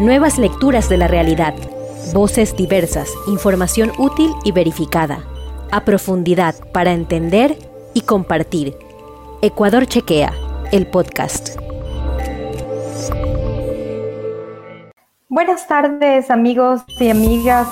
Nuevas lecturas de la realidad. Voces diversas, información útil y verificada. A profundidad para entender y compartir. Ecuador Chequea, el podcast. Buenas tardes amigos y amigas.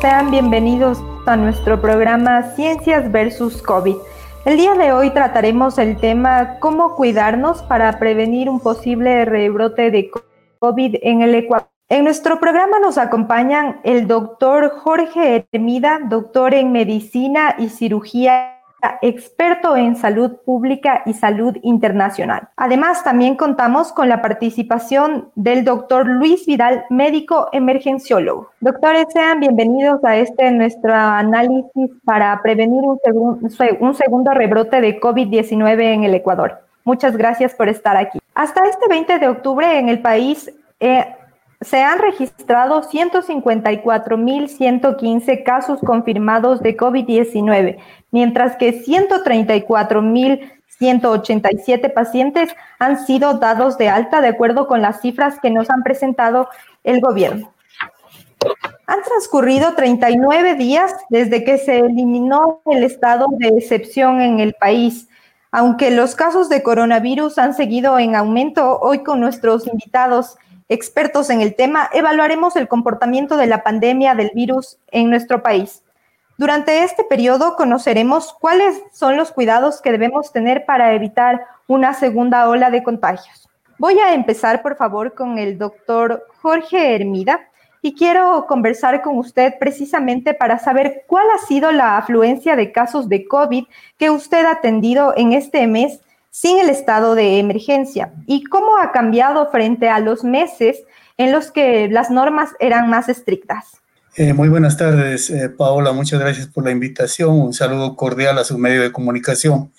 Sean bienvenidos a nuestro programa Ciencias versus COVID. El día de hoy trataremos el tema cómo cuidarnos para prevenir un posible rebrote de COVID en el Ecuador. En nuestro programa nos acompañan el doctor Jorge Hermida, doctor en medicina y cirugía, experto en salud pública y salud internacional. Además, también contamos con la participación del doctor Luis Vidal, médico emergenciólogo. Doctores, sean bienvenidos a este nuestro análisis para prevenir un, un segundo rebrote de COVID-19 en el Ecuador. Muchas gracias por estar aquí. Hasta este 20 de octubre en el país eh, se han registrado 154.115 casos confirmados de COVID-19, mientras que 134.187 pacientes han sido dados de alta de acuerdo con las cifras que nos han presentado el gobierno. Han transcurrido 39 días desde que se eliminó el estado de excepción en el país. Aunque los casos de coronavirus han seguido en aumento, hoy con nuestros invitados expertos en el tema, evaluaremos el comportamiento de la pandemia del virus en nuestro país. Durante este periodo conoceremos cuáles son los cuidados que debemos tener para evitar una segunda ola de contagios. Voy a empezar, por favor, con el doctor Jorge Hermida y quiero conversar con usted precisamente para saber cuál ha sido la afluencia de casos de COVID que usted ha atendido en este mes sin el estado de emergencia y cómo ha cambiado frente a los meses en los que las normas eran más estrictas. Eh, muy buenas tardes, eh, Paola. Muchas gracias por la invitación. Un saludo cordial a su medio de comunicación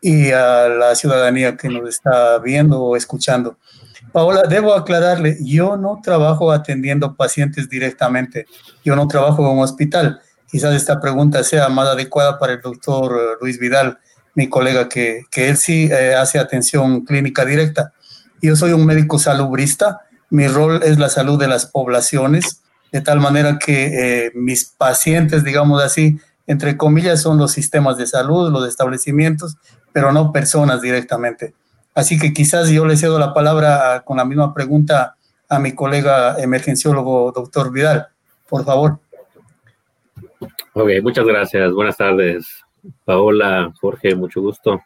y a la ciudadanía que nos está viendo o escuchando. Paola, debo aclararle, yo no trabajo atendiendo pacientes directamente. Yo no trabajo en un hospital. Quizás esta pregunta sea más adecuada para el doctor eh, Luis Vidal mi colega, que, que él sí eh, hace atención clínica directa. Yo soy un médico salubrista, mi rol es la salud de las poblaciones, de tal manera que eh, mis pacientes, digamos así, entre comillas, son los sistemas de salud, los establecimientos, pero no personas directamente. Así que quizás yo le cedo la palabra con la misma pregunta a mi colega emergenciólogo, doctor Vidal. Por favor. Ok, muchas gracias. Buenas tardes. Paola, Jorge, mucho gusto.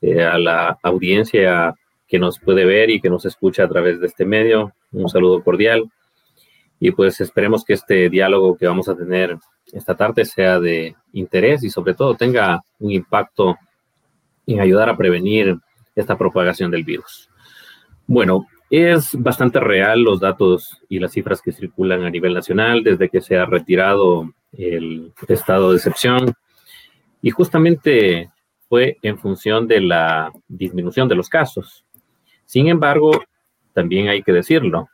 Eh, a la audiencia que nos puede ver y que nos escucha a través de este medio, un saludo cordial. Y pues esperemos que este diálogo que vamos a tener esta tarde sea de interés y sobre todo tenga un impacto en ayudar a prevenir esta propagación del virus. Bueno, es bastante real los datos y las cifras que circulan a nivel nacional desde que se ha retirado el estado de excepción y justamente fue en función de la disminución de los casos. Sin embargo, también hay que decirlo,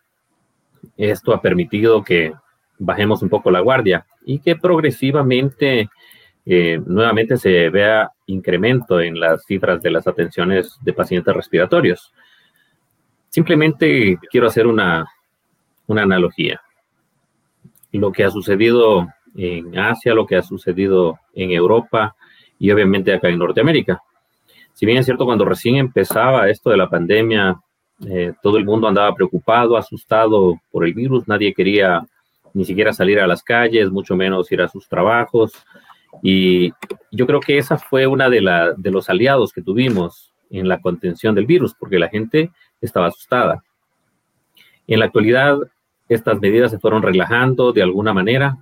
esto ha permitido que bajemos un poco la guardia y que progresivamente eh, nuevamente se vea incremento en las cifras de las atenciones de pacientes respiratorios. Simplemente quiero hacer una, una analogía. Lo que ha sucedido en Asia, lo que ha sucedido en Europa, y obviamente acá en Norteamérica. Si bien es cierto, cuando recién empezaba esto de la pandemia, eh, todo el mundo andaba preocupado, asustado por el virus, nadie quería ni siquiera salir a las calles, mucho menos ir a sus trabajos. Y yo creo que esa fue una de, la, de los aliados que tuvimos en la contención del virus, porque la gente estaba asustada. En la actualidad, estas medidas se fueron relajando de alguna manera.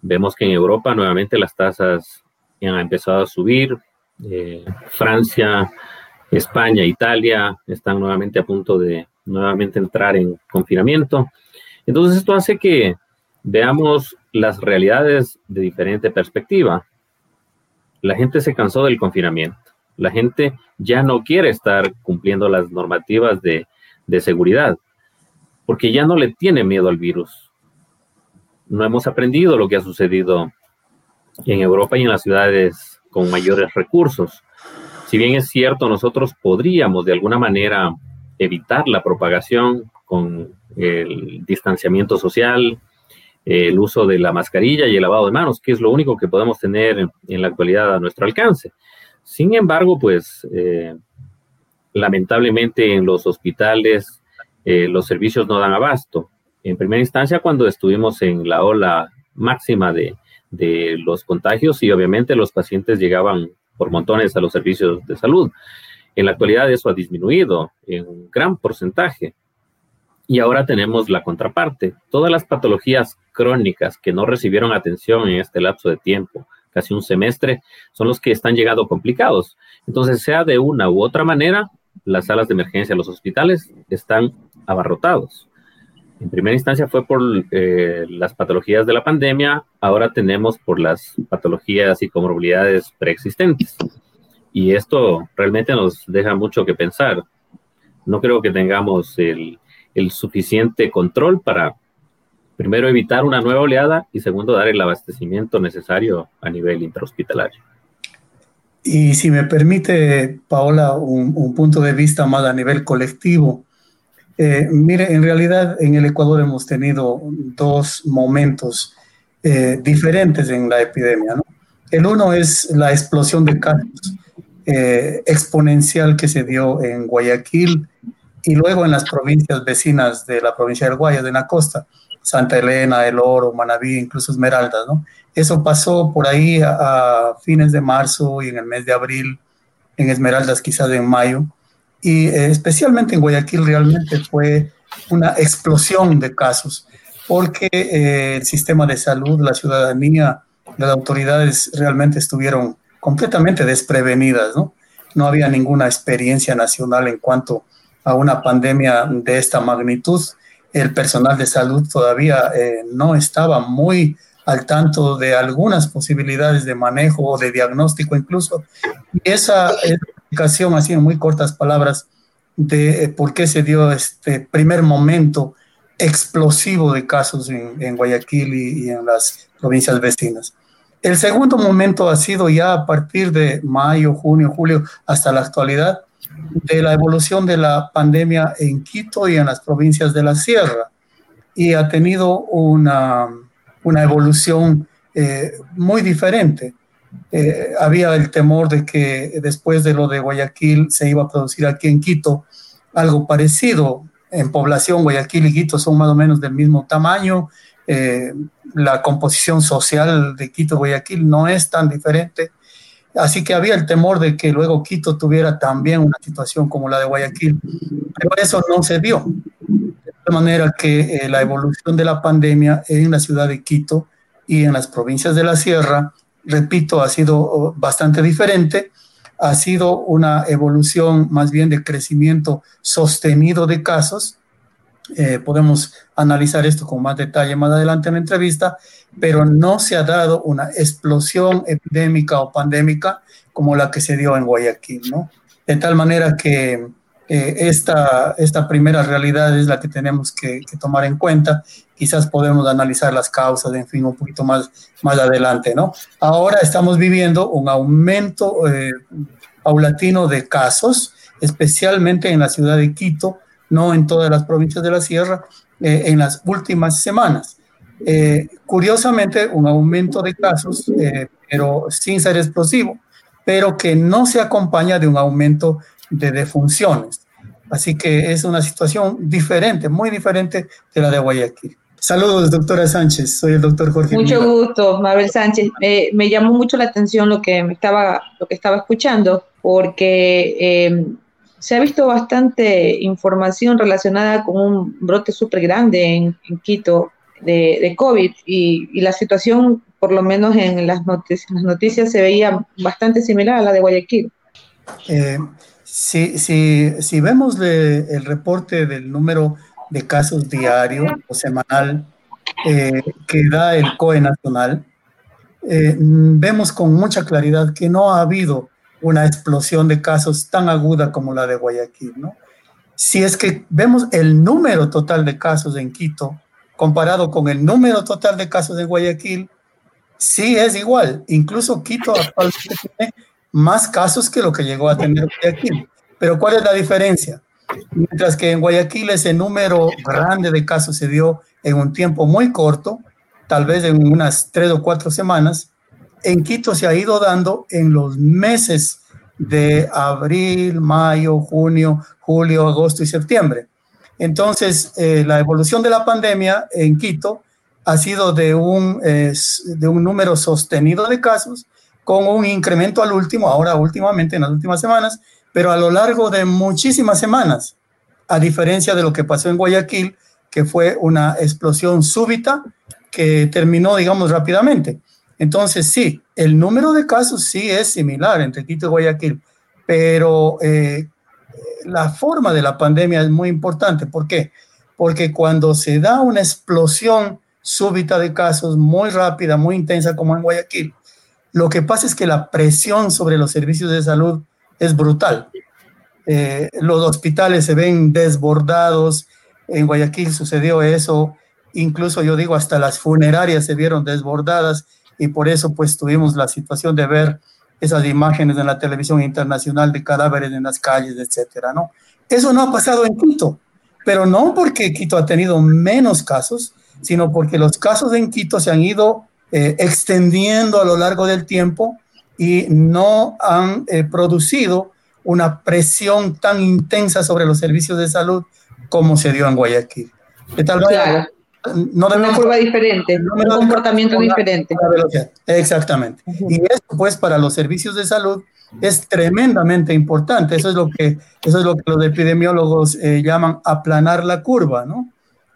Vemos que en Europa nuevamente las tasas han empezado a subir. Eh, Francia, España, Italia están nuevamente a punto de nuevamente entrar en confinamiento. Entonces esto hace que veamos las realidades de diferente perspectiva. La gente se cansó del confinamiento. La gente ya no quiere estar cumpliendo las normativas de, de seguridad porque ya no le tiene miedo al virus. No hemos aprendido lo que ha sucedido en Europa y en las ciudades con mayores recursos. Si bien es cierto, nosotros podríamos de alguna manera evitar la propagación con el distanciamiento social, el uso de la mascarilla y el lavado de manos, que es lo único que podemos tener en, la actualidad a nuestro alcance. Sin embargo, pues eh, lamentablemente en los hospitales eh, los servicios no dan abasto. En primera instancia, cuando estuvimos en la ola máxima de, de los contagios y obviamente los pacientes llegaban por montones a los servicios de salud. En la actualidad eso ha disminuido en un gran porcentaje. Y ahora tenemos la contraparte. Todas las patologías crónicas que no recibieron atención en este lapso de tiempo, casi un semestre, son los que están llegando complicados. Entonces, sea de una u otra manera, las salas de emergencia, los hospitales están abarrotados. En primera instancia fue por eh, las patologías de la pandemia, ahora tenemos por las patologías y comorbilidades preexistentes. Y esto realmente nos deja mucho que pensar. No creo que tengamos el, suficiente control para, primero, evitar una nueva oleada y segundo, dar el abastecimiento necesario a nivel intrahospitalario. Y si me permite, Paola, un, punto de vista más a nivel colectivo. Eh, mire, en realidad en el Ecuador hemos tenido dos momentos eh, diferentes en la epidemia. ¿no? El uno es la explosión de casos eh, exponencial que se dio en Guayaquil y luego en las provincias vecinas de la provincia del Guayas, de la costa, Santa Elena, El Oro, Manabí, incluso Esmeraldas, ¿no? Eso pasó por ahí a, fines de marzo y en el mes de abril, en Esmeraldas quizás en mayo, y eh, especialmente en Guayaquil realmente fue una explosión de casos, porque eh, el sistema de salud, la ciudadanía, las autoridades realmente estuvieron completamente desprevenidas, ¿no? No había ninguna experiencia nacional en cuanto a una pandemia de esta magnitud, el personal de salud todavía eh, no estaba muy al tanto de algunas posibilidades de manejo o de diagnóstico incluso. Y esa explicación, así en muy cortas palabras, de eh, por qué se dio este primer momento explosivo de casos en, Guayaquil y, en las provincias vecinas. El segundo momento ha sido ya a partir de mayo, junio, julio, hasta la actualidad, de la evolución de la pandemia en Quito y en las provincias de la Sierra. Y ha tenido una, una evolución eh, muy diferente. Eh, había el temor de que después de lo de Guayaquil se iba a producir aquí en Quito algo parecido. En población, Guayaquil y Quito son más o menos del mismo tamaño. Eh, la composición social de Quito Guayaquil no es tan diferente. Así que había el temor de que luego Quito tuviera también una situación como la de Guayaquil, pero eso no se dio. De manera que eh, la evolución de la pandemia en la ciudad de Quito y en las provincias de la Sierra, repito, ha sido oh, bastante diferente. Ha sido una evolución más bien de crecimiento sostenido de casos. Eh, podemos analizar esto con más detalle más adelante en la entrevista, pero no se ha dado una explosión epidémica o pandémica como la que se dio en Guayaquil, ¿no? De tal manera que eh, esta, esta primera realidad es la que tenemos que, tomar en cuenta. Quizás podemos analizar las causas, en fin, un poquito más, más adelante, ¿no? Ahora estamos viviendo un aumento eh, paulatino de casos, especialmente en la ciudad de Quito, no en todas las provincias de la Sierra, eh, en las últimas semanas. Curiosamente, un aumento de casos, pero sin ser explosivo, pero que no se acompaña de un aumento de defunciones. Así que es una situación diferente, muy diferente de la de Guayaquil. Saludos, doctora Sánchez. Soy el doctor Jorge. Mucho gusto, Mabel Sánchez. me llamó mucho la atención lo que, me estaba, lo que estaba escuchando, porque eh, se ha visto bastante información relacionada con un brote súper grande en, Quito de, COVID y, la situación, por lo menos en las noticias, las noticias, se veía bastante similar a la de Guayaquil. Eh, si, vemos el reporte del número de casos diario o semanal eh, que da el COE nacional, eh, vemos con mucha claridad que no ha habido una explosión de casos tan aguda como la de Guayaquil, ¿no? Si es que vemos el número total de casos en Quito comparado con el número total de casos en Guayaquil, sí es igual. Incluso Quito actualmente tiene más casos que lo que llegó a tener Guayaquil. Pero ¿cuál es la diferencia? Mientras que en Guayaquil ese número grande de casos se dio en un tiempo muy corto, tal vez en unas tres o cuatro semanas, en Quito se ha ido dando en los meses de abril, mayo, junio, julio, agosto y septiembre. Entonces, eh, la evolución de la pandemia en Quito ha sido de un, de un número sostenido de casos con un incremento al último, ahora últimamente, en las últimas semanas, pero a lo largo de muchísimas semanas, a diferencia de lo que pasó en Guayaquil, que fue una explosión súbita que terminó, digamos, rápidamente. Entonces, sí, el número de casos sí es similar entre Quito y Guayaquil, pero eh, la forma de la pandemia es muy importante. ¿Por qué? Porque cuando se da una explosión súbita de casos muy rápida, muy intensa como en Guayaquil, lo que pasa es que la presión sobre los servicios de salud es brutal. Eh, los hospitales se ven desbordados. En Guayaquil sucedió eso. Incluso yo digo, hasta las funerarias se vieron desbordadas y por eso pues tuvimos la situación de ver esas imágenes en la televisión internacional de cadáveres en las calles, etcétera, ¿no? Eso no ha pasado en Quito, pero no porque Quito ha tenido menos casos, sino porque los casos en Quito se han ido eh, extendiendo a lo largo del tiempo y no han eh, producido una presión tan intensa sobre los servicios de salud como se dio en Guayaquil. De tal manera, no una curva diferente, un comportamiento diferente. Exactamente. Y eso, pues, para los servicios de salud es tremendamente importante. Eso es lo que, eso es lo que los epidemiólogos eh, llaman aplanar la curva, ¿no?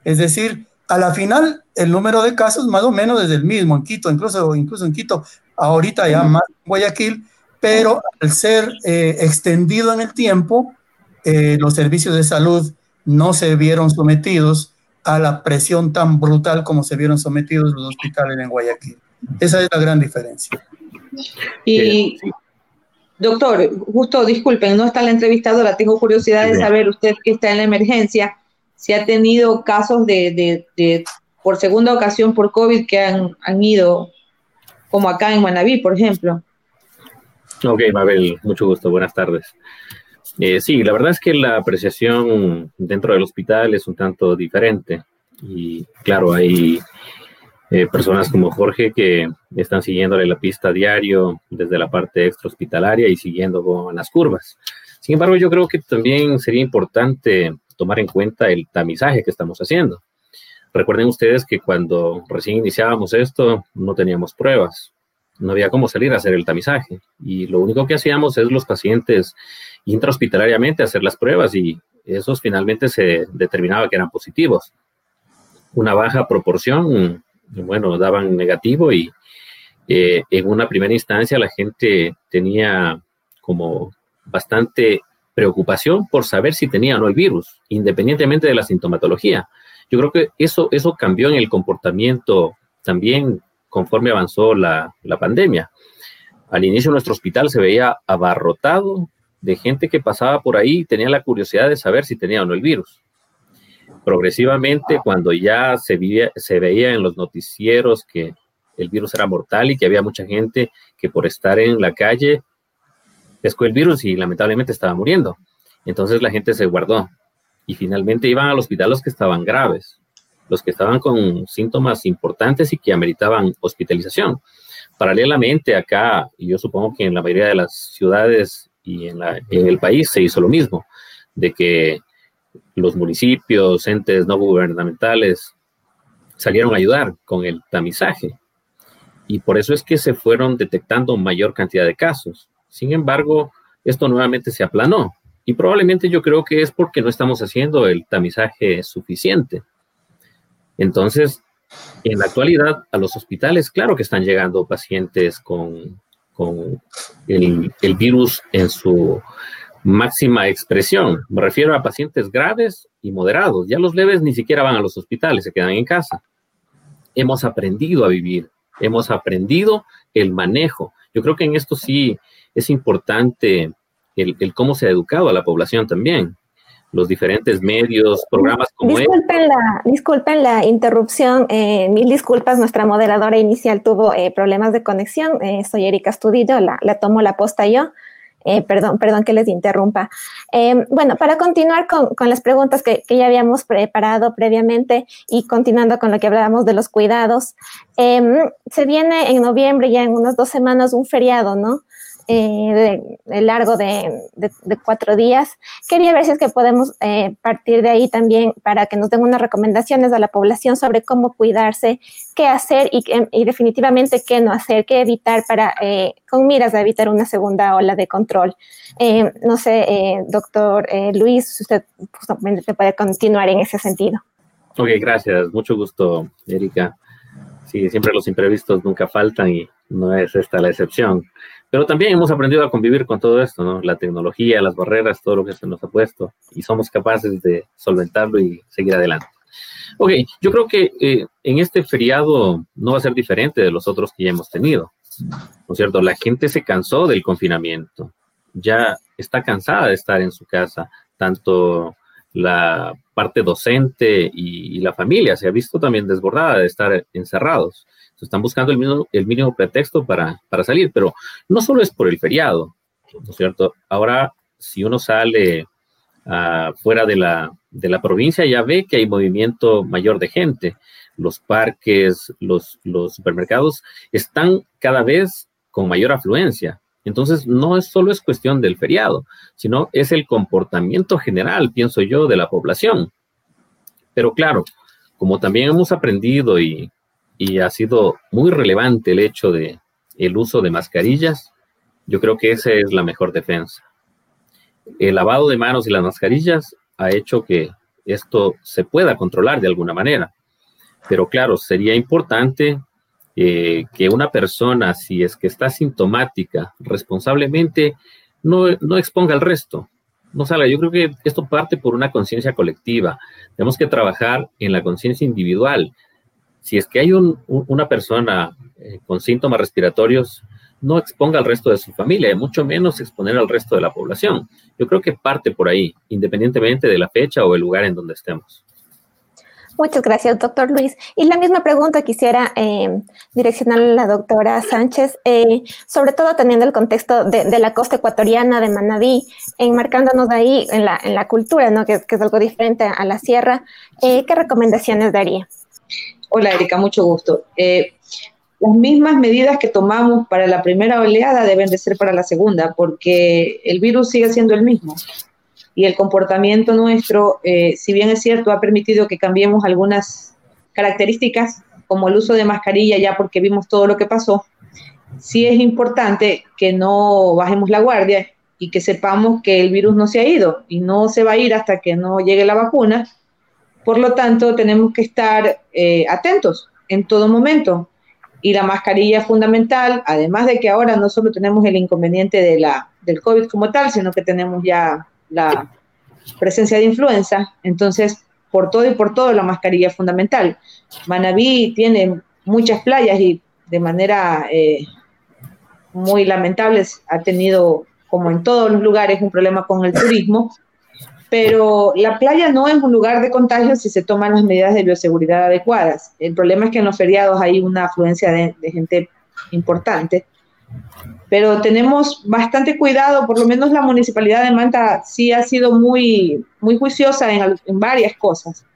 Es decir, a la final, el número de casos más o menos es el mismo en Quito, incluso, incluso en Quito, ahorita ya más en Guayaquil, pero al ser eh, extendido en el tiempo, eh, los servicios de salud no se vieron sometidos a la presión tan brutal como se vieron sometidos los hospitales en Guayaquil. Esa es la gran diferencia. Y, doctor, justo disculpen, no está la entrevistadora, tengo curiosidad de saber, usted que está en la emergencia, si ha tenido casos de, de, por segunda ocasión por COVID que han, han ido, como acá en Manaví, por ejemplo. Ok, Mabel, mucho gusto, buenas tardes. Eh, sí, la verdad es que la apreciación dentro del hospital es un tanto diferente. Y claro, hay eh, personas como Jorge que están siguiéndole la pista diario desde la parte extra hospitalaria y siguiendo con las curvas. Sin embargo, yo creo que también sería importante tomar en cuenta el tamizaje que estamos haciendo. Recuerden ustedes que cuando recién iniciábamos esto no teníamos pruebas, no había cómo salir a hacer el tamizaje y lo único que hacíamos es los pacientes intrahospitalariamente hacer las pruebas y esos finalmente se determinaba que eran positivos. Una baja proporción, bueno, daban negativo y eh, en una primera instancia la gente tenía como bastante preocupación por saber si tenía o no el virus, independientemente de la sintomatología. Yo creo que eso, eso cambió en el comportamiento también conforme avanzó la, la pandemia. Al inicio nuestro hospital se veía abarrotado de gente que pasaba por ahí y tenía la curiosidad de saber si tenía o no el virus. Progresivamente, cuando ya se, se veía en los noticieros que el virus era mortal y que había mucha gente que por estar en la calle pescó el virus y lamentablemente estaba muriendo. Entonces la gente se guardó y finalmente iban al hospital los que estaban graves, los que estaban con síntomas importantes y que ameritaban hospitalización. Paralelamente acá, y yo supongo que en la mayoría de las ciudades y en, el país se hizo lo mismo, de que los municipios, entes no gubernamentales salieron a ayudar con el tamizaje. Y por eso es que se fueron detectando mayor cantidad de casos. Sin embargo, esto nuevamente se aplanó. Y probablemente yo creo que es porque no estamos haciendo el tamizaje suficiente. Entonces, en la actualidad, a los hospitales, claro que están llegando pacientes con con el, el virus en su máxima expresión. Me refiero a pacientes graves y moderados. Ya los leves ni siquiera van a los hospitales, se quedan en casa. Hemos aprendido a vivir, hemos aprendido el manejo. Yo creo que en esto sí es importante el, cómo se ha educado a la población también los diferentes medios, programas como disculpen este. La, disculpen la interrupción, eh, mil disculpas, nuestra moderadora inicial tuvo eh, problemas de conexión, eh, soy Erika Estudillo, la, tomo la posta yo. Eh, perdón, perdón que les interrumpa. Em, bueno, para continuar con, las preguntas que, ya habíamos preparado previamente y continuando con lo que hablábamos de los cuidados, em, se viene en noviembre, ya en unas dos semanas, un feriado, ¿no? Eh, de, largo de, cuatro días. Quería ver si es que podemos eh, partir de ahí también para que nos den unas recomendaciones a la población sobre cómo cuidarse, qué hacer y, definitivamente qué no hacer, qué evitar para, eh, con miras a evitar una segunda ola de control. no sé, doctor Luis, usted justamente puede continuar en ese sentido. Ok, gracias. Mucho gusto, Erika. Sí, siempre los imprevistos nunca faltan y no es esta la excepción. Pero también hemos aprendido a convivir con todo esto, ¿no? La tecnología, las barreras, todo lo que se nos ha puesto y somos capaces de solventarlo y seguir adelante. Ok, yo creo que eh, en este feriado no va a ser diferente de los otros que ya hemos tenido, ¿no es cierto? La gente se cansó del confinamiento, ya está cansada de estar en su casa, tanto la parte docente y, la familia se ha visto también desbordada de estar encerrados están buscando el mínimo, el mínimo pretexto para, salir, pero no solo es por el feriado, ¿no es cierto? Ahora, si uno sale uh, fuera de la, de la provincia, ya ve que hay movimiento mayor de gente. Los parques, los, los supermercados están cada vez con mayor afluencia. Entonces, no solo es cuestión del feriado, sino es el comportamiento general, pienso yo, de la población. Pero claro, como también hemos aprendido y y ha sido muy relevante el hecho de el uso de mascarillas, yo creo que esa es la mejor defensa. El lavado de manos y las mascarillas ha hecho que esto se pueda controlar de alguna manera. Pero claro, sería importante eh, que una persona, si es que está sintomática, responsablemente, no, no exponga al resto. No salga. Yo creo que esto parte por una conciencia colectiva. Tenemos que trabajar en la conciencia individual si es que hay una persona eh, con síntomas respiratorios, no exponga al resto de su familia, mucho menos exponer al resto de la población. Yo creo que parte por ahí, independientemente de la fecha o el lugar en donde estemos. Muchas gracias, doctor Luis. Y la misma pregunta quisiera eh, a la doctora Sánchez, eh, sobre todo teniendo el contexto de, la costa ecuatoriana de Manabí, enmarcándonos ahí en la, en la cultura, ¿no? que, es algo diferente a la sierra. ¿Qué recomendaciones daría? Hola Erika, mucho gusto. Eh, las mismas medidas que tomamos para la primera oleada deben de ser para la segunda, porque el virus sigue siendo el mismo. Y el comportamiento nuestro, eh, si bien es cierto, ha permitido que cambiemos algunas características, como el uso de mascarilla, ya porque vimos todo lo que pasó, sí es importante que no bajemos la guardia y que sepamos que el virus no se ha ido y no se va a ir hasta que no llegue la vacuna por lo tanto, tenemos que estar eh, atentos en todo momento. Y la mascarilla es fundamental, además de que ahora no solo tenemos el inconveniente de la, del COVID como tal, sino que tenemos ya la presencia de influenza. Entonces, por todo y por todo, la mascarilla fundamental. Manabí tiene muchas playas y de manera eh, muy lamentable ha tenido, como en todos los lugares, un problema con el turismo pero la playa no es un lugar de contagio si se toman las medidas de bioseguridad adecuadas. El problema es que en los feriados hay una afluencia de, gente importante, pero tenemos bastante cuidado, por lo menos la municipalidad de Manta sí ha sido muy, muy juiciosa en, en varias cosas,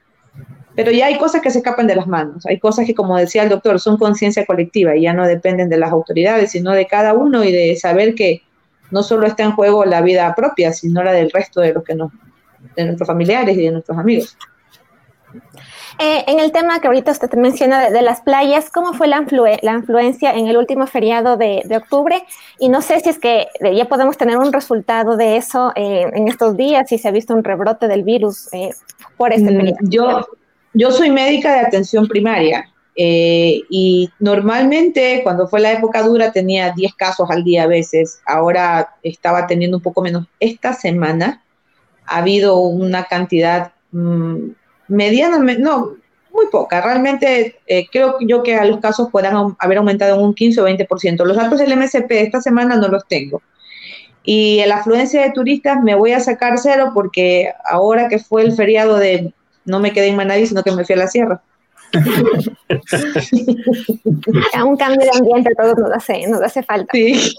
pero ya hay cosas que se escapan de las manos, hay cosas que, como decía el doctor, son conciencia colectiva y ya no dependen de las autoridades, sino de cada uno y de saber que no solo está en juego la vida propia, sino la del resto de los que nos de nuestros familiares y de nuestros amigos. Eh, en el tema que ahorita usted menciona de, las playas, ¿cómo fue la, la influencia en el último feriado de, octubre? Y no sé si es que ya podemos tener un resultado de eso eh, en estos días, si se ha visto un rebrote del virus eh, por este mm, periodo. Yo, yo soy médica de atención primaria y normalmente cuando fue la época dura tenía 10 casos al día a veces, ahora estaba teniendo un poco menos. Esta semana ha habido una cantidad mm, mediana, no, muy poca. Realmente eh, creo yo que a los casos puedan haber aumentado en un 15 o 20%. Los datos del MSP esta semana no los tengo. Y la afluencia de turistas me voy a sacar cero porque ahora que fue el feriado de no me quedé en Manabí, sino que me fui a la sierra. un cambio de ambiente a todos nos hace, nos hace falta. Sí.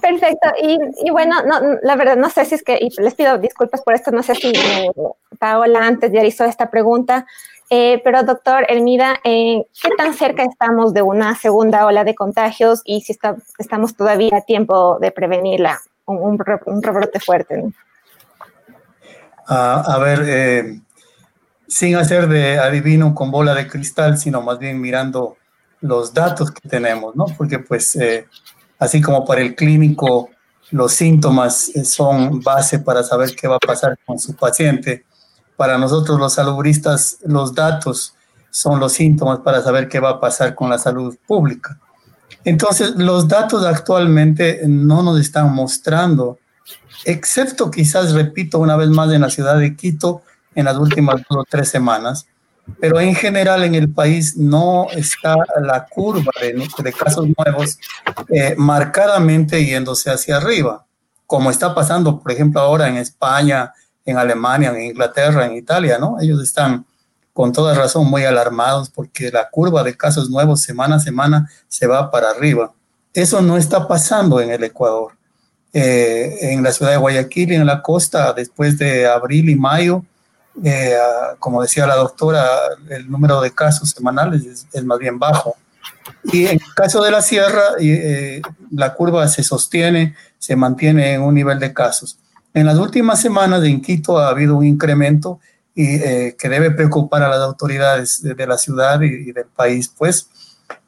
Perfecto. Y, bueno, no, la verdad, no sé si es que, y les pido disculpas por esto, no sé si eh, Paola antes ya hizo esta pregunta, eh, pero doctor Elmira, eh, ¿qué tan cerca estamos de una segunda ola de contagios y si estamos todavía a tiempo de prevenirla, un, un rebrote fuerte? a ver, sin hacer de adivino con bola de cristal, sino más bien mirando los datos que tenemos, ¿no? Porque pues eh, así como para el clínico los síntomas eh, son base para saber qué va a pasar con su paciente, para nosotros los salubristas los datos son los síntomas para saber qué va a pasar con la salud pública. Entonces, los datos actualmente no nos están mostrando, excepto quizás, repito una vez más, en la ciudad de Quito, en las últimas dos o tres semanas, pero en general en el país no está la curva de, casos nuevos eh, marcadamente yéndose hacia arriba, como está pasando, por ejemplo, ahora en España, en Alemania, en Inglaterra, en Italia, ¿no? Ellos están con toda razón muy alarmados porque la curva de casos nuevos semana a semana se va para arriba. Eso no está pasando en el Ecuador. Eh, en la ciudad de Guayaquil y en la costa, después de abril y mayo, eh, como decía la doctora, el número de casos semanales es, más bien bajo. Y en el caso de la sierra, eh, la curva se sostiene, se mantiene en un nivel de casos. En las últimas semanas en Quito ha habido un incremento y, eh, que debe preocupar a las autoridades de, la ciudad y, del país, pues.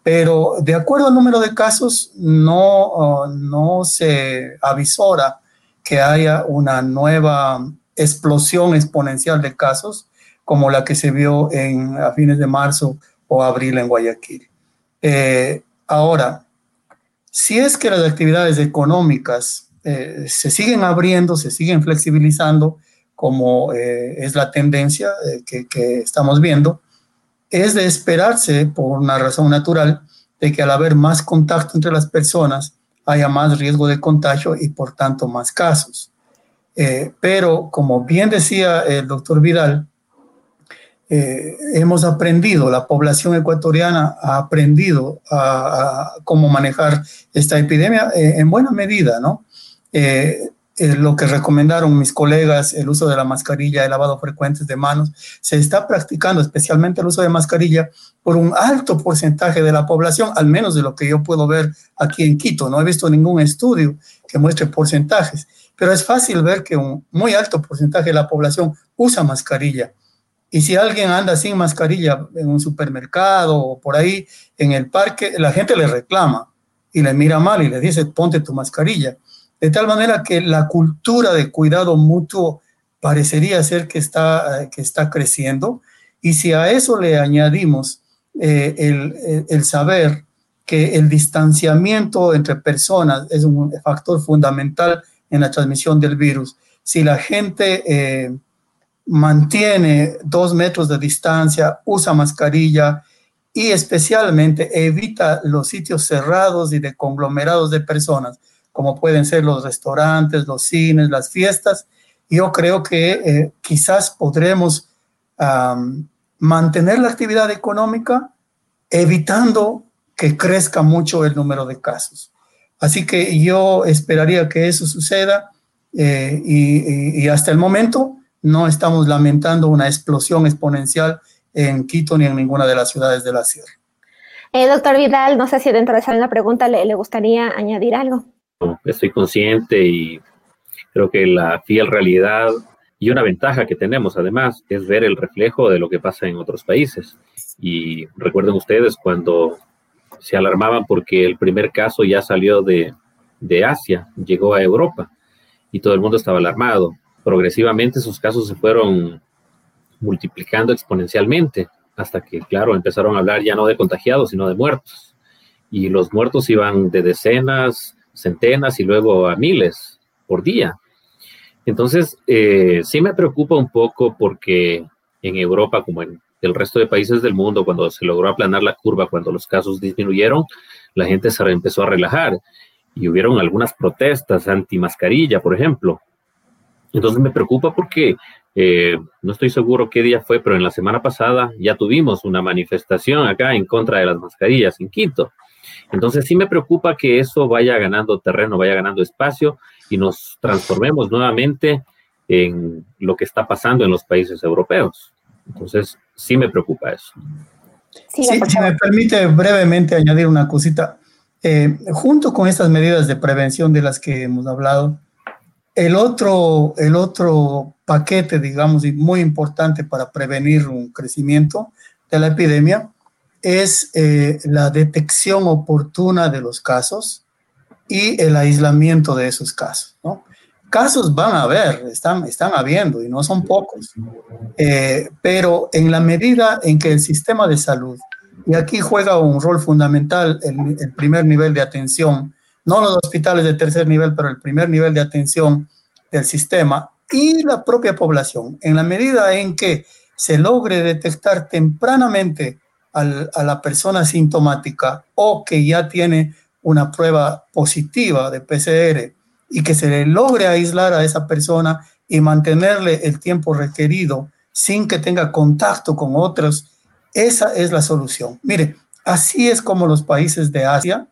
Pero de acuerdo al número de casos, no, no se avisora que haya una nueva explosión exponencial de casos como la que se vio en, a fines de marzo o abril en Guayaquil. Eh, ahora, si es que las actividades económicas eh, se siguen abriendo, se siguen flexibilizando, como eh, es la tendencia que, que, estamos viendo, es de esperarse, por una razón natural, de que al haber más contacto entre las personas, haya más riesgo de contagio y por tanto más casos. Eh, pero como bien decía el doctor Vidal, eh, hemos aprendido, la población ecuatoriana ha aprendido a, cómo manejar esta epidemia eh, en buena medida, ¿no? lo que recomendaron mis colegas, el uso de la mascarilla, el lavado frecuente de manos, se está practicando especialmente el uso de mascarilla por un alto porcentaje de la población, al menos de lo que yo puedo ver aquí en Quito. No he visto ningún estudio que muestre porcentajes pero es fácil ver que un muy alto porcentaje de la población usa mascarilla. Y si alguien anda sin mascarilla en un supermercado o por ahí en el parque, la gente le reclama y le mira mal y le dice, ponte tu mascarilla. De tal manera que la cultura de cuidado mutuo parecería ser que está, eh, que está creciendo. Y si a eso le añadimos eh, el, el saber que el distanciamiento entre personas es un factor fundamental en la transmisión del virus. Si la gente eh, mantiene dos metros de distancia, usa mascarilla y especialmente evita los sitios cerrados y de conglomerados de personas, como pueden ser los restaurantes, los cines, las fiestas, yo creo que eh, quizás podremos mantener la actividad económica evitando que crezca mucho el número de casos. Así que yo esperaría que eso suceda eh, y, hasta el momento no estamos lamentando una explosión exponencial en Quito ni en ninguna de las ciudades de la sierra. Eh, doctor Vidal, no sé si dentro de esa pregunta le, le gustaría añadir algo. Estoy consciente y creo que la fiel realidad y una ventaja que tenemos además es ver el reflejo de lo que pasa en otros países. Y recuerden ustedes cuando se alarmaban porque el primer caso ya salió de, Asia, llegó a Europa y todo el mundo estaba alarmado. Progresivamente esos casos se fueron multiplicando exponencialmente hasta que, claro, empezaron a hablar ya no de contagiados, sino de muertos. Y los muertos iban de decenas, centenas y luego a miles por día. Entonces, eh, sí me preocupa un poco porque en Europa, como en el resto de países del mundo, cuando se logró aplanar la curva, cuando los casos disminuyeron, la gente se empezó a relajar y hubieron algunas protestas anti-mascarilla, por ejemplo. Entonces me preocupa porque eh, no estoy seguro qué día fue, pero en la semana pasada ya tuvimos una manifestación acá en contra de las mascarillas en Quito. Entonces sí me preocupa que eso vaya ganando terreno, vaya ganando espacio y nos transformemos nuevamente en lo que está pasando en los países europeos. Entonces sí me preocupa eso. Sí, si me permite brevemente añadir una cosita. Eh, junto con estas medidas de prevención de las que hemos hablado, el otro, el otro paquete, digamos, muy importante para prevenir un crecimiento de la epidemia es eh, la detección oportuna de los casos y el aislamiento de esos casos. ¿no? Casos van a haber, están, están habiendo y no son pocos, eh, pero en la medida en que el sistema de salud, y aquí juega un rol fundamental el, el primer nivel de atención, no los hospitales de tercer nivel, pero el primer nivel de atención del sistema y la propia población, en la medida en que se logre detectar tempranamente a la persona sintomática o que ya tiene una prueba positiva de PCR y que se le logre aislar a esa persona y mantenerle el tiempo requerido sin que tenga contacto con otros, esa es la solución. Mire, así es como los países de Asia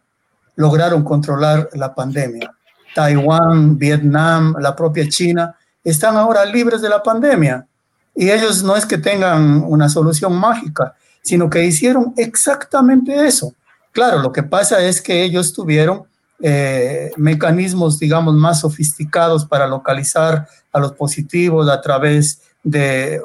lograron controlar la pandemia. Taiwán, Vietnam, la propia China, están ahora libres de la pandemia. Y ellos no es que tengan una solución mágica, sino que hicieron exactamente eso. Claro, lo que pasa es que ellos tuvieron eh, mecanismos, digamos, más sofisticados para localizar a los positivos a través de,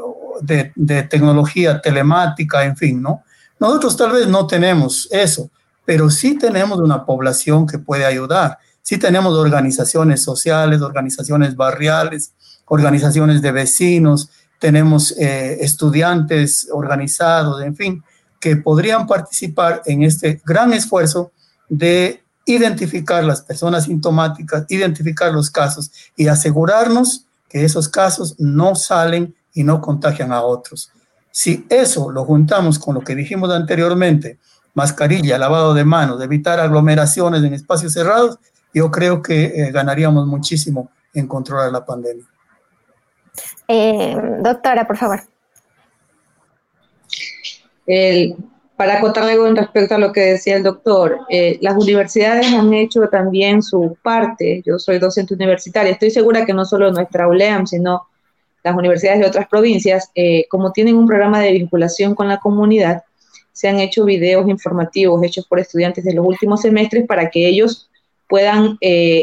tecnología telemática, en fin, ¿no? Nosotros tal vez no tenemos eso, pero sí tenemos una población que puede ayudar. Sí tenemos organizaciones sociales, organizaciones barriales, organizaciones de vecinos, tenemos eh, estudiantes organizados, en fin, que podrían participar en este gran esfuerzo de identificar las personas sintomáticas, identificar los casos y asegurarnos que esos casos no salen y no contagian a otros. Si eso lo juntamos con lo que dijimos anteriormente, mascarilla, lavado de manos, evitar aglomeraciones en espacios cerrados, yo creo que eh, ganaríamos muchísimo en controlar la pandemia. Eh, doctora, por favor. Para acotarle algo respecto a lo que decía el doctor, eh, las universidades han hecho también su parte. Yo soy docente universitaria. Estoy segura que no solo nuestra ULEAM, sino las universidades de otras provincias, eh, como tienen un programa de vinculación con la comunidad, se han hecho videos informativos hechos por estudiantes de los últimos semestres para que ellos puedan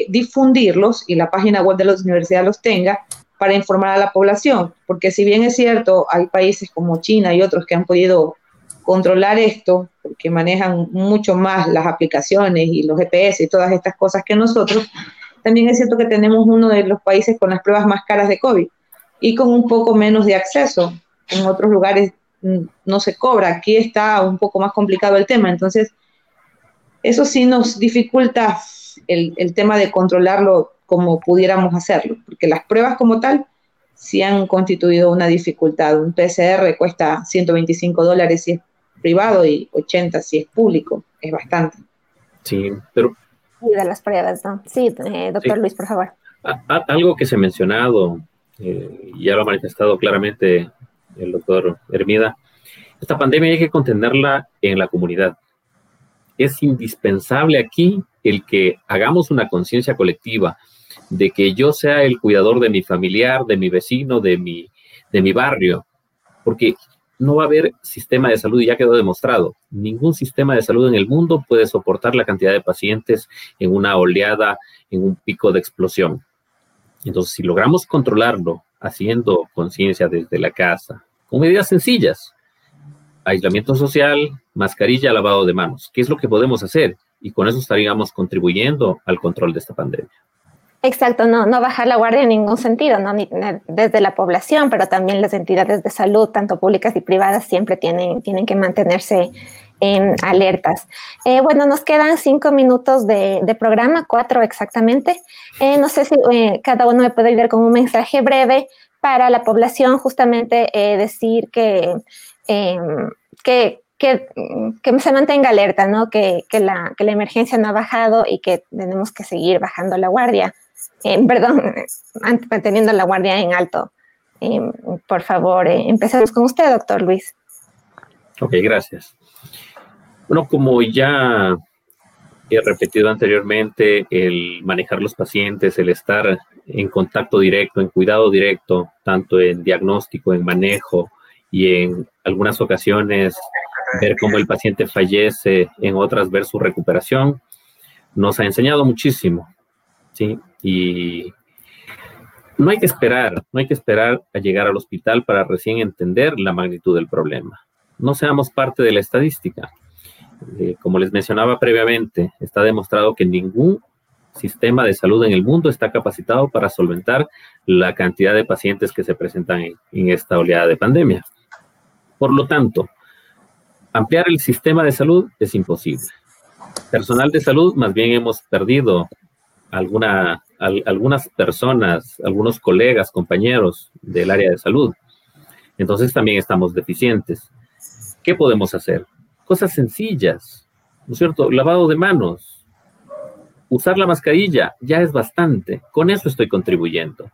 difundirlos y la página web de las universidades los tenga para informar a la población, porque si bien es cierto, hay países como China y otros que han podido controlar esto, porque manejan mucho más las aplicaciones y los GPS y todas estas cosas que nosotros, también es cierto que tenemos uno de los países con las pruebas más caras de COVID y con un poco menos de acceso. En otros lugares mm, no se cobra, aquí está un poco más complicado el tema, entonces eso sí nos dificulta el, el tema de controlarlo como pudiéramos hacerlo, porque las pruebas como tal sí han constituido una dificultad. Un PCR cuesta 125 dólares si es privado y 80 si es público, es bastante. Sí, pero... Y de las pruebas, ¿no? Sí, eh, doctor Luis, por favor. algo que se ha mencionado, eh, ya lo ha manifestado claramente el doctor Hermida, esta pandemia hay que contenerla en la comunidad. Es indispensable aquí el que hagamos una conciencia colectiva, de que yo sea el cuidador de mi familiar, de mi vecino, de mi, de mi barrio, porque no va a haber sistema de salud, ya quedó demostrado. Ningún sistema de salud en el mundo puede soportar la cantidad de pacientes en una oleada, en un pico de explosión. Entonces, si logramos controlarlo haciendo conciencia desde la casa, con medidas sencillas, aislamiento social, mascarilla, lavado de manos, ¿qué es lo que podemos hacer? Y con eso estaríamos contribuyendo al control de esta pandemia. Exacto, no, no bajar la guardia en ningún sentido, ¿no? desde la población, pero también las entidades de salud, tanto públicas y privadas, siempre tienen, tienen que mantenerse en alertas. Eh, bueno, nos quedan cinco minutos de, programa, cuatro exactamente. Eh, no sé si eh, cada uno me puede ayudar con un mensaje breve para la población, justamente decir que, que que, se mantenga alerta, ¿no? Que, la, que, la, emergencia no ha bajado y que tenemos que seguir bajando la guardia. Eh, perdón, manteniendo la guardia en alto por favor, empecemos con usted, doctor Luis. Ok, gracias. Bueno, como ya he repetido anteriormente, el manejar los pacientes, el estar en contacto directo, en cuidado directo, tanto en diagnóstico, en manejo y en algunas ocasiones ver cómo el paciente fallece, en otras ver su recuperación, nos ha enseñado muchísimo, ¿sí? Y no hay que esperar, no hay que esperar a llegar al hospital para recién entender la magnitud del problema. No seamos parte de la estadística. Eh, como les mencionaba previamente, está demostrado que ningún sistema de salud en el mundo está capacitado para solventar la cantidad de pacientes que se presentan en, esta oleada de pandemia. Por lo tanto, ampliar el sistema de salud es imposible. Personal de salud, más bien hemos perdido alguna, algunas personas, algunos colegas, compañeros del área de salud. Entonces también estamos deficientes. ¿Qué podemos hacer? Cosas sencillas, ¿no es cierto? Lavado de manos, usar la mascarilla, ya es bastante. Con eso estoy contribuyendo.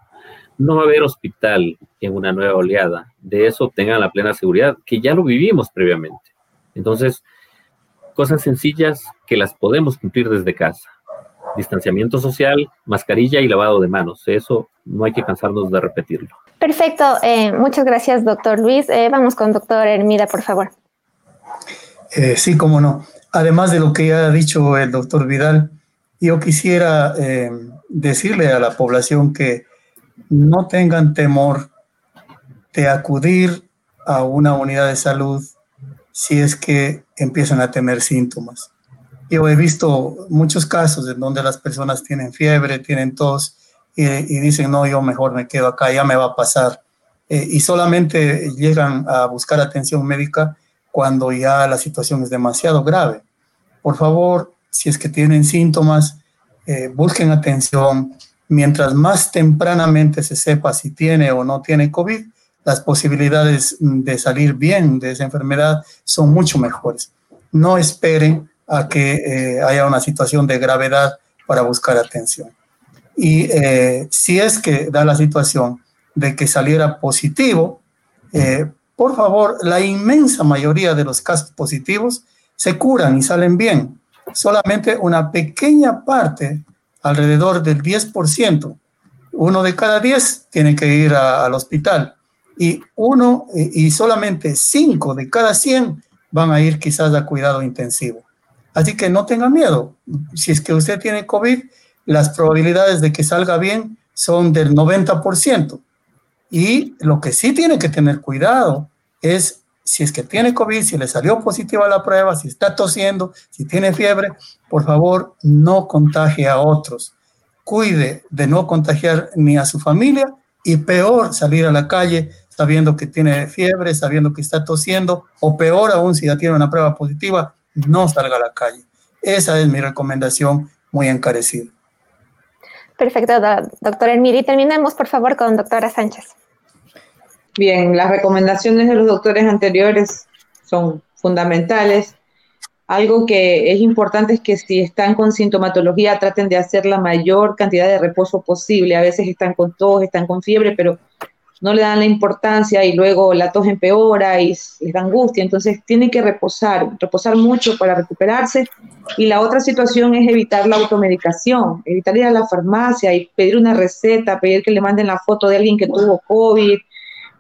No va a haber hospital en una nueva oleada. De eso tengan la plena seguridad, que ya lo vivimos previamente. Entonces, cosas sencillas que las podemos cumplir desde casa. Distanciamiento social, mascarilla y lavado de manos. Eso no hay que cansarnos de repetirlo. Perfecto. Eh, muchas gracias, doctor Luis. Eh, vamos con doctor Hermida, por favor. Eh, sí, cómo no. Además de lo que ya ha dicho el doctor Vidal, yo quisiera eh, decirle a la población que no tengan temor de acudir a una unidad de salud si es que empiezan a tener síntomas. Yo he visto muchos casos en donde las personas tienen fiebre, tienen tos y, dicen, no, yo mejor me quedo acá, ya me va a pasar. Eh, y solamente llegan a buscar atención médica cuando ya la situación es demasiado grave. Por favor, si es que tienen síntomas, eh, busquen atención. Mientras más tempranamente se sepa si tiene o no tiene COVID, las posibilidades de salir bien de esa enfermedad son mucho mejores. No esperen a que eh, haya una situación de gravedad para buscar atención. Y eh, si es que da la situación de que saliera positivo, por favor, la inmensa mayoría de los casos positivos se curan y salen bien. Solamente una pequeña parte, alrededor del 10%, uno de cada 10 tiene que ir al hospital y uno y solamente 5 de cada 100 van a ir quizás a cuidado intensivo. Así que no tenga miedo. Si es que usted tiene COVID, las probabilidades de que salga bien son del 90%. Y lo que sí tiene que tener cuidado es si es que tiene COVID, si le salió positiva la prueba, si está tosiendo, si tiene fiebre, por favor no contagie a otros. Cuide de no contagiar ni a su familia y peor salir a la calle sabiendo que tiene fiebre, sabiendo que está tosiendo, o peor aún si ya tiene una prueba positiva, no salga a la calle. Esa es mi recomendación muy encarecida. Perfecto, doctor Elmiri. Terminemos, por favor, con doctora Sánchez. Bien, las recomendaciones de los doctores anteriores son fundamentales. Algo que es importante es que si están con sintomatología traten de hacer la mayor cantidad de reposo posible. A veces están con tos, están con fiebre, pero no le dan la importancia y luego la tos empeora y les da angustia. Entonces tienen que reposar, reposar mucho para recuperarse. Y la otra situación es evitar la automedicación, evitar ir a la farmacia y pedir una receta, pedir que le manden la foto de alguien que tuvo COVID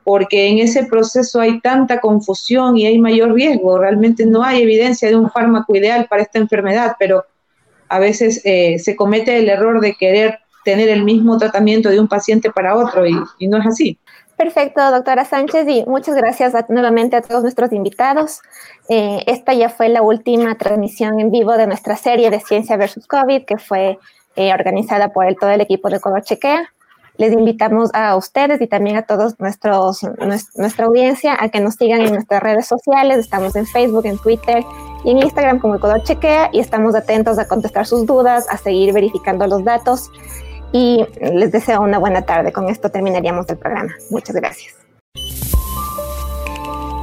porque en ese proceso hay tanta confusión y hay mayor riesgo. Realmente no hay evidencia de un fármaco ideal para esta enfermedad, pero a veces eh, se comete el error de querer tener el mismo tratamiento de un paciente para otro y, no es así. Perfecto, doctora Sánchez, y muchas gracias nuevamente a todos nuestros invitados. Eh, esta ya fue la última transmisión en vivo de nuestra serie de Ciencia versus COVID, que fue eh, organizada por el, todo el equipo de Ecuador Chequea les invitamos a ustedes y también a todos nuestros, nuestra audiencia a que nos sigan en nuestras redes sociales. Estamos en Facebook, en Twitter y en Instagram como Ecuador Chequea y estamos atentos a contestar sus dudas, a seguir verificando los datos y les deseo una buena tarde. Con esto terminaríamos el programa. Muchas gracias.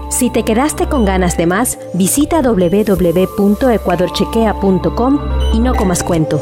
Si te quedaste con ganas de más, visita www.ecuadorchequea.com y no comas cuento.